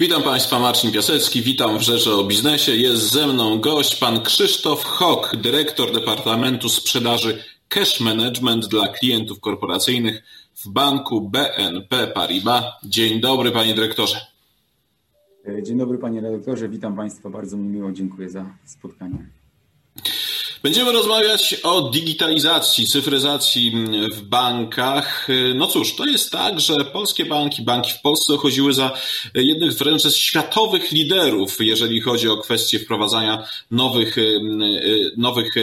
Witam Państwa, Marcin Piasecki, witam w Rzeczy o Biznesie. Jest ze mną gość, pan Krzysztof Hock, dyrektor Departamentu Sprzedaży Cash Management dla klientów korporacyjnych w banku BNP Paribas. Dzień dobry, panie dyrektorze. Dzień dobry, panie redaktorze, witam Państwa, bardzo mi miło, dziękuję za spotkanie. Będziemy rozmawiać o digitalizacji, cyfryzacji w bankach. No cóż, to jest tak, że polskie banki, banki w Polsce chodziły za jednych wręcz z światowych liderów, jeżeli chodzi o kwestie wprowadzania nowych, nowych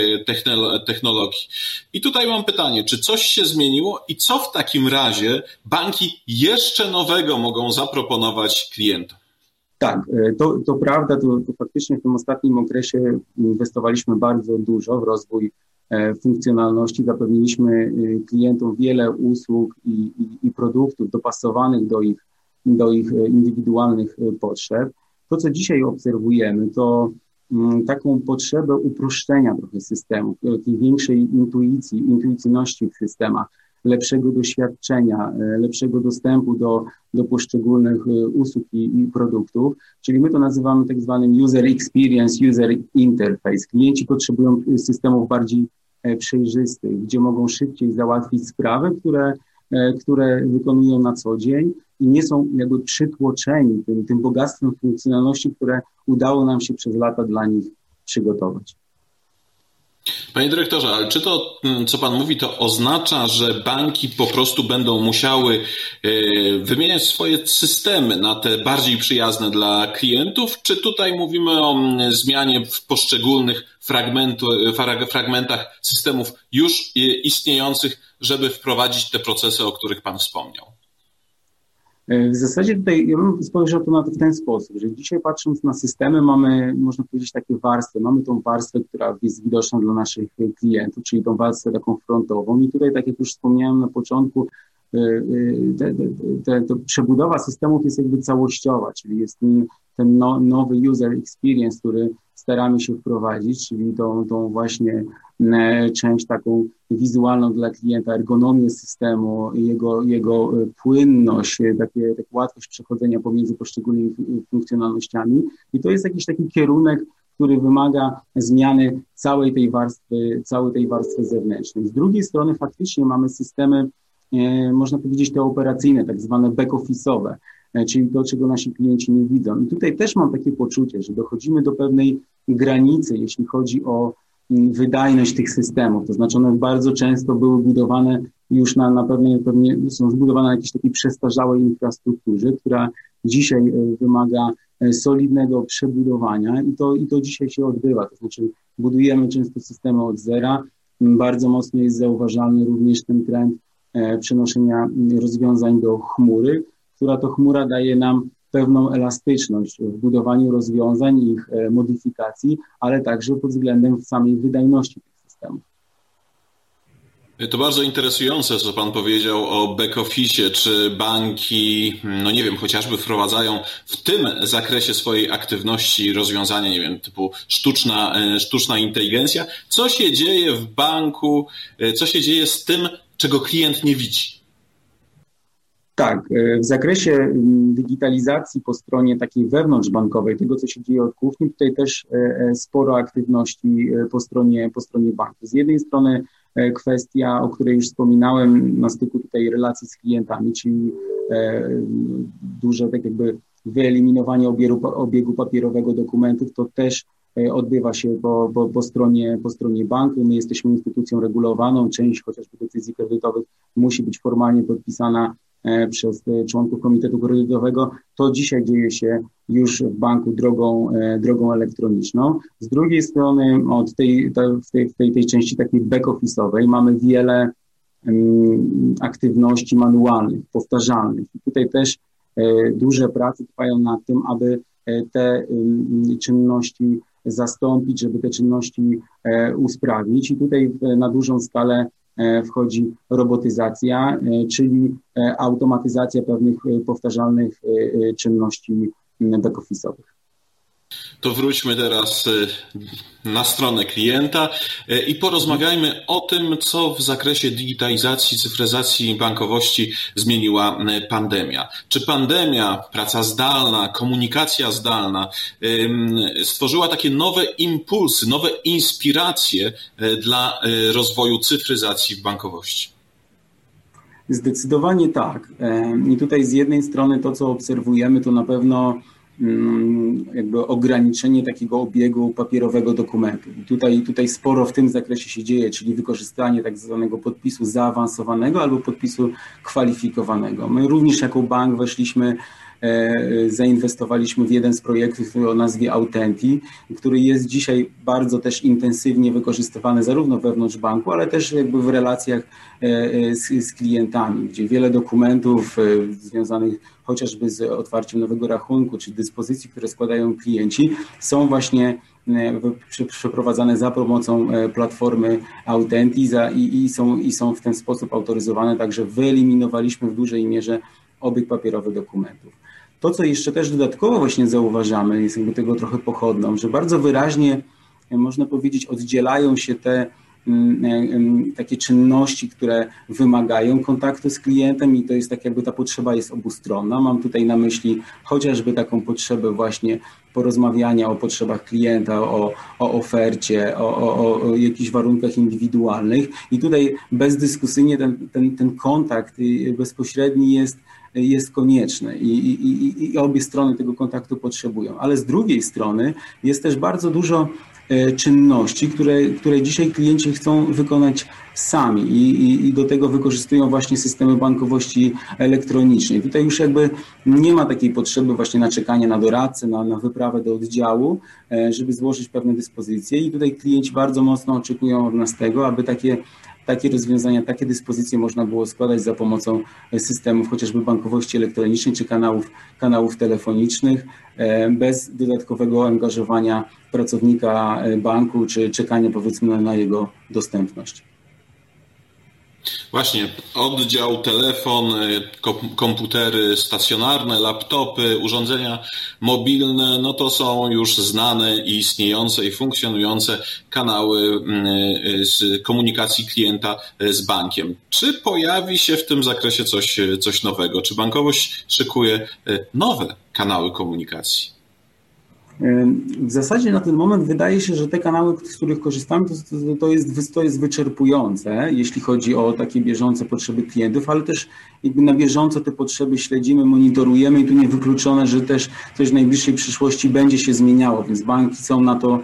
technologii. I tutaj mam pytanie, czy coś się zmieniło i co w takim razie banki jeszcze nowego mogą zaproponować klientom? Tak, e, to, to prawda, to, to faktycznie w tym ostatnim okresie inwestowaliśmy bardzo dużo w rozwój e, funkcjonalności, zapewniliśmy e, klientom wiele usług i, i, i produktów dopasowanych do ich, do ich indywidualnych potrzeb. To, co dzisiaj obserwujemy, to mm, taką potrzebę uproszczenia trochę systemu, takiej większej intuicji, intuicyjności w systemach lepszego doświadczenia, e, lepszego dostępu do, do poszczególnych e, usług i, i produktów, czyli my to nazywamy tak zwanym user experience, user interface. Klienci potrzebują systemów bardziej e, przejrzystych, gdzie mogą szybciej załatwić sprawy, które, które wykonują na co dzień i nie są jakby przytłoczeni tym, tym bogactwem funkcjonalności, które udało nam się przez lata dla nich przygotować. Panie dyrektorze, ale czy to, mm, co pan mówi, to oznacza, że banki po prostu będą musiały e, wymieniać swoje systemy na te bardziej przyjazne dla klientów, czy tutaj mówimy o mm, zmianie w poszczególnych fragmentach systemów już istniejących, żeby wprowadzić te procesy, o których pan wspomniał? W zasadzie tutaj ja bym spojrzał to na to w ten sposób, że dzisiaj patrząc na systemy mamy, można powiedzieć, takie warstwy. Mamy tą warstwę, która jest widoczna dla naszych klientów, czyli tą warstwę taką frontową i tutaj, tak jak już wspomniałem na początku, y, y, te, te, te, przebudowa systemów jest jakby całościowa, czyli jest ten, ten no, nowy user experience, który staramy się wprowadzić, czyli tą, tą właśnie e, część taką wizualną dla klienta, ergonomię systemu, jego, jego e, płynność, e, takie, takie łatwość przechodzenia pomiędzy poszczególnymi funkcjonalnościami. I to jest jakiś taki kierunek, który wymaga zmiany całej tej warstwy, całej tej warstwy zewnętrznej. Z drugiej strony faktycznie mamy systemy, można powiedzieć, te operacyjne, tak zwane back-office'owe, czyli to, czego nasi klienci nie widzą. I tutaj też mam takie poczucie, że dochodzimy do pewnej granicy, jeśli chodzi o mm, wydajność tych systemów. To znaczy one bardzo często były budowane już na, na pewnej, pewnie są zbudowane na jakiejś takiej przestarzałej infrastrukturze, która dzisiaj e, wymaga e, solidnego przebudowania i to, i to dzisiaj się odbywa. To znaczy budujemy często systemy od zera. Bardzo mocno jest zauważalny również ten trend przenoszenia rozwiązań do chmury, która to chmura daje nam pewną elastyczność w budowaniu rozwiązań, ich e, modyfikacji, ale także pod względem samej wydajności tych systemów. To bardzo interesujące, co Pan powiedział o back-office. Czy banki, no nie wiem, chociażby wprowadzają w tym zakresie swojej aktywności rozwiązania, nie wiem, typu sztuczna, e, sztuczna inteligencja? Co się dzieje w banku, e, co się dzieje z tym, czego klient nie widzi? Tak, e, w zakresie mm, digitalizacji po stronie takiej wewnątrzbankowej, tego co się dzieje od kuchni, tutaj też e, e, sporo aktywności po stronie, po stronie banku. Z jednej strony kwestia, o której już wspominałem, na styku tutaj relacji z klientami, czyli duże tak jakby wyeliminowanie obiegu, obiegu papierowego dokumentów, to też odbywa się po, po, po, stronie, po stronie banku. My jesteśmy instytucją regulowaną, część chociażby decyzji kredytowych musi być formalnie podpisana przez e, członków Komitetu Kredytowego, to dzisiaj dzieje się już w banku drogą, e, drogą elektroniczną. Z drugiej strony od tej, tej, tej, tej części takiej back-office'owej mamy wiele um, aktywności manualnych, powtarzalnych. Tutaj też duże prace trwają nad tym, aby te czynności zastąpić, żeby te czynności usprawnić. I tutaj na dużą skalę E, wchodzi robotyzacja, e, czyli e, automatyzacja pewnych powtarzalnych czynności back-office'owych. To wróćmy teraz y, na stronę klienta y, i porozmawiajmy o tym, co w zakresie digitalizacji, cyfryzacji bankowości zmieniła y, pandemia. Czy pandemia, praca zdalna, komunikacja zdalna stworzyła takie nowe impulsy, nowe inspiracje dla rozwoju cyfryzacji w bankowości? Zdecydowanie tak. I tutaj z jednej strony to, co obserwujemy, to na pewno jakby ograniczenie takiego obiegu papierowego dokumentu. I tutaj, tutaj sporo w tym zakresie się dzieje, czyli wykorzystanie tak zwanego podpisu zaawansowanego albo podpisu kwalifikowanego. My również jako bank weszliśmy zainwestowaliśmy w jeden z projektów o nazwie Autenti, który jest dzisiaj bardzo też intensywnie wykorzystywany zarówno wewnątrz banku, ale też jakby w relacjach e, z, z klientami, gdzie wiele dokumentów e, związanych chociażby z otwarciem nowego rachunku, czy dyspozycji, które składają klienci, są właśnie przeprowadzane za pomocą platformy Autenti i, i, są, i są w ten sposób autoryzowane, także wyeliminowaliśmy w dużej mierze obieg papierowy dokumentów. To, co jeszcze też dodatkowo właśnie zauważamy, jest jakby tego trochę pochodną, że bardzo wyraźnie, e, można powiedzieć, oddzielają się te mm, e, takie czynności, które wymagają kontaktu z klientem i to jest tak jakby ta potrzeba jest obustronna. Mam tutaj na myśli chociażby taką potrzebę właśnie porozmawiania o potrzebach klienta, o, o ofercie, o, o, o jakichś warunkach indywidualnych i tutaj bezdyskusyjnie ten, ten, ten kontakt y, bezpośredni jest jest konieczne i, i, i obie strony tego kontaktu potrzebują. Ale z drugiej strony jest też bardzo dużo e, czynności, które, które dzisiaj klienci chcą wykonać sami i, i, i, do tego wykorzystują właśnie systemy bankowości elektronicznej. Tutaj już jakby nie ma takiej potrzeby właśnie na czekanie na doradcę, na, na wyprawę do oddziału, e, żeby złożyć pewne dyspozycje i tutaj klienci bardzo mocno oczekują od nas tego, aby takie takie rozwiązania, takie dyspozycje można było składać za pomocą systemów chociażby bankowości elektronicznej czy kanałów, kanałów telefonicznych e, bez dodatkowego angażowania pracownika e, banku czy czekania powiedzmy na jego dostępność. Właśnie, oddział, telefon, y, komputery stacjonarne, laptopy, urządzenia mobilne, no to są już znane i istniejące i funkcjonujące kanały mm, y, z komunikacji klienta y, z bankiem. Czy pojawi się w tym zakresie coś, coś nowego? Czy bankowość szykuje nowe kanały komunikacji? W zasadzie na ten moment wydaje się, że te kanały, z których korzystamy, to, to, jest, to jest wyczerpujące, jeśli chodzi o takie bieżące potrzeby klientów, ale też jakby na bieżąco te potrzeby śledzimy, monitorujemy i tu niewykluczone, że też coś w najbliższej przyszłości będzie się zmieniało, więc banki są na to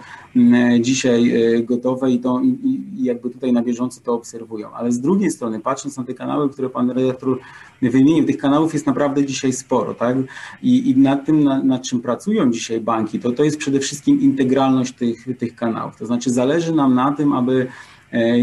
dzisiaj e, gotowe i, to, i, jakby tutaj na bieżąco to obserwują. Ale z drugiej strony, patrząc na te kanały, które pan redaktor wymienił, tych kanałów jest naprawdę dzisiaj sporo, tak? I, i nad tym, nad, nad czym pracują dzisiaj banki, to, to jest przede wszystkim integralność tych, tych kanałów. To znaczy zależy nam na tym, aby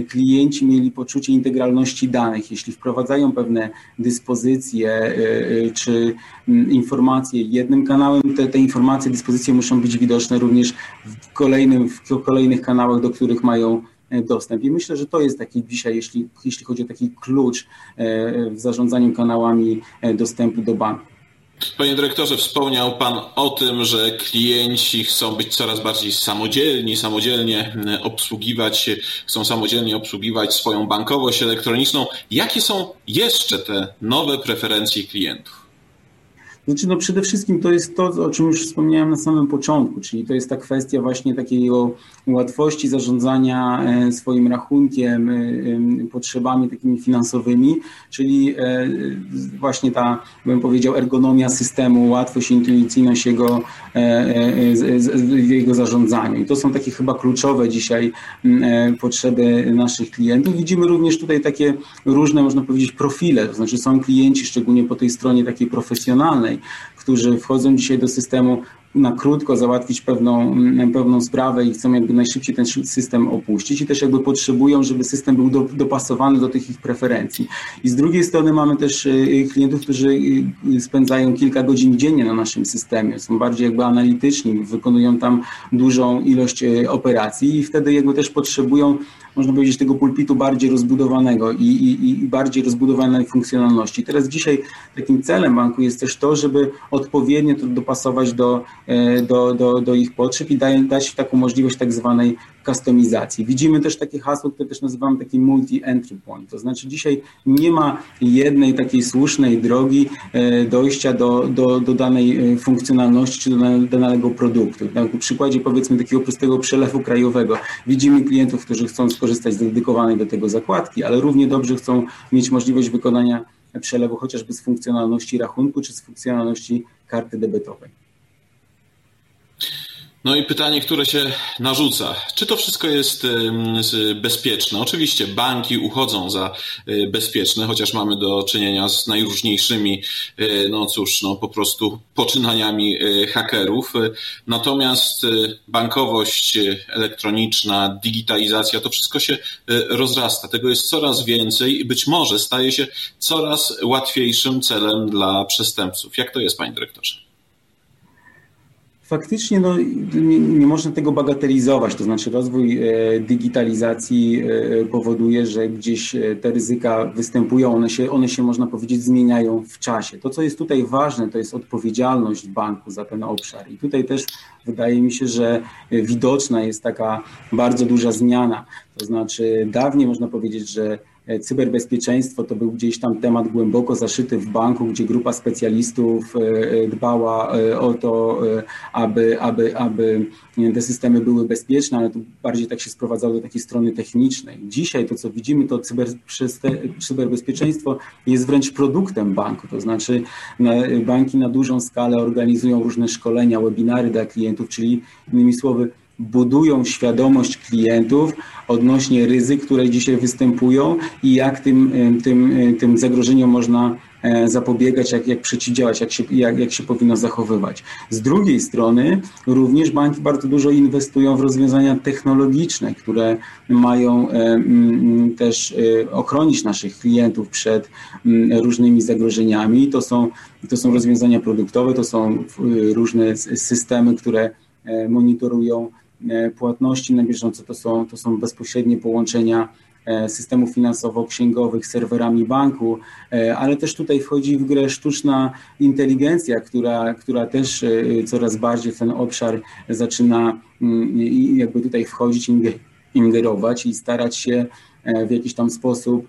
klienci mieli poczucie integralności danych. Jeśli wprowadzają pewne dyspozycje e, e, czy informacje jednym kanałem, te, te informacje, dyspozycje muszą być widoczne również w, kolejnym, w kolejnych kanałach, do których mają dostęp. I myślę, że to jest taki dzisiaj, jeśli, jeśli chodzi o taki klucz w zarządzaniu kanałami dostępu do banku. Panie dyrektorze, wspomniał Pan o tym, że klienci chcą być coraz bardziej samodzielni, samodzielnie obsługiwać, chcą samodzielnie obsługiwać swoją bankowość elektroniczną. Jakie są jeszcze te nowe preferencje klientów? Znaczy, no przede wszystkim to jest to, o czym już wspomniałem na samym początku, czyli to jest ta kwestia właśnie takiego łatwości zarządzania e, swoim rachunkiem, e, e, potrzebami takimi finansowymi, czyli właśnie ta, bym powiedział, ergonomia systemu, łatwość, intuicyjność jego, jego zarządzania. I to są takie chyba kluczowe dzisiaj potrzeby naszych klientów. Widzimy również tutaj takie różne, można powiedzieć, profile, to znaczy są klienci, szczególnie po tej stronie takiej profesjonalnej, którzy wchodzą dzisiaj do systemu na krótko załatwić pewną, mm, pewną sprawę i chcą jakby najszybciej ten system opuścić i też jakby potrzebują, żeby system był do, dopasowany do tych ich preferencji. I z drugiej strony mamy też y, klientów, którzy y, spędzają kilka godzin dziennie na naszym systemie, są bardziej jakby analityczni, wykonują tam dużą ilość y, operacji i wtedy jakby też potrzebują można powiedzieć, tego pulpitu bardziej rozbudowanego i, i, i bardziej rozbudowanej funkcjonalności. Teraz dzisiaj takim celem banku jest też to, żeby odpowiednio to dopasować do, do, do, do ich potrzeb i dać taką możliwość tak zwanej kustomizacji. Widzimy też takie hasło, które też nazywamy taki multi-entry point, to znaczy dzisiaj nie ma jednej takiej słusznej drogi dojścia do, do, do danej funkcjonalności czy do danego produktu. Na przykładzie powiedzmy takiego prostego przelewu krajowego. Widzimy klientów, którzy chcą skorzystać z dedykowanej do tego zakładki, ale równie dobrze chcą mieć możliwość wykonania przelewu chociażby z funkcjonalności rachunku czy z funkcjonalności karty debetowej. No i pytanie, które się narzuca. Czy to wszystko jest bezpieczne? Oczywiście banki uchodzą za y, bezpieczne, chociaż mamy do czynienia z najróżniejszymi, y, no cóż, no po prostu poczynaniami y, hakerów. Natomiast bankowość elektroniczna, digitalizacja, to wszystko się rozrasta. Tego jest coraz więcej i być może staje się coraz łatwiejszym celem dla przestępców. Jak to jest, panie dyrektorze? Faktycznie no, nie, nie, można tego bagatelizować, to znaczy rozwój e, digitalizacji e, powoduje, że gdzieś e, te ryzyka występują, one się, one się można powiedzieć zmieniają w czasie. To, co jest tutaj ważne, to jest odpowiedzialność banku za ten obszar i tutaj też wydaje mi się, że widoczna jest taka bardzo duża zmiana. To znaczy dawniej można powiedzieć, że cyberbezpieczeństwo to był gdzieś tam temat głęboko zaszyty w banku, gdzie grupa specjalistów e, e, dbała o to, aby, aby, aby te systemy były bezpieczne, ale to bardziej tak się sprowadzało do takiej strony technicznej. Dzisiaj to, co widzimy, to cyber, cyberbezpieczeństwo jest wręcz produktem banku, to znaczy banki na dużą skalę organizują różne szkolenia, webinary dla klientów, czyli innymi słowy, budują świadomość klientów odnośnie ryzyk, które dzisiaj występują i jak tym, tym, tym zagrożeniom można e, zapobiegać, jak, jak przeciwdziałać, jak się, jak, jak się powinno zachowywać. Z drugiej strony również banki bardzo dużo inwestują w rozwiązania technologiczne, które mają też e, ochronić naszych klientów przed różnymi zagrożeniami. To są, to są rozwiązania produktowe, to są różne systemy, które e, monitorują E, płatności na bieżąco. To są, to są bezpośrednie połączenia e, systemów finansowo-księgowych serwerami banku, e, ale też tutaj wchodzi w grę sztuczna inteligencja, która, która też coraz bardziej w ten obszar zaczyna mm, jakby tutaj wchodzić, ingerować i starać się w jakiś tam sposób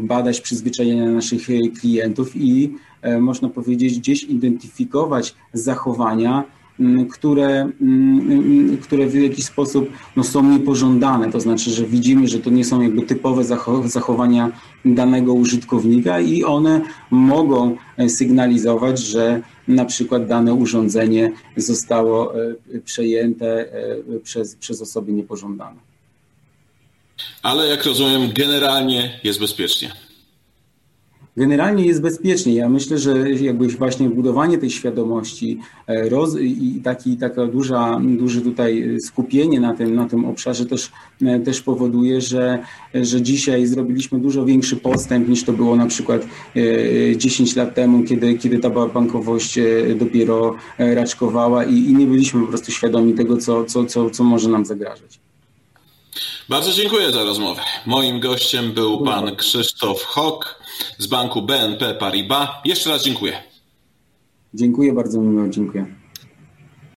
badać przyzwyczajenia naszych klientów i można powiedzieć gdzieś identyfikować zachowania, które, które w jakiś sposób no, są niepożądane. To znaczy, że widzimy, że to nie są jakby typowe zachowania danego użytkownika i one mogą e, sygnalizować, że na przykład dane urządzenie zostało e, przejęte e, przez, przez osoby niepożądane. Ale jak rozumiem, generalnie jest bezpiecznie generalnie jest bezpiecznie. Ja myślę, że jakby właśnie budowanie tej świadomości e, roz, i taki, taka duża, duże tutaj skupienie na tym, na tym obszarze też, e, też powoduje, że, że dzisiaj zrobiliśmy dużo większy postęp niż to było na przykład 10 e, lat temu, kiedy, kiedy ta bankowość dopiero raczkowała i, i nie byliśmy po prostu świadomi tego, co, co, co, co może nam zagrażać. Bardzo dziękuję za rozmowę. Moim gościem był pan Krzysztof Hock z banku BNP Paribas. Jeszcze raz dziękuję. Dziękuję bardzo miło, dziękuję.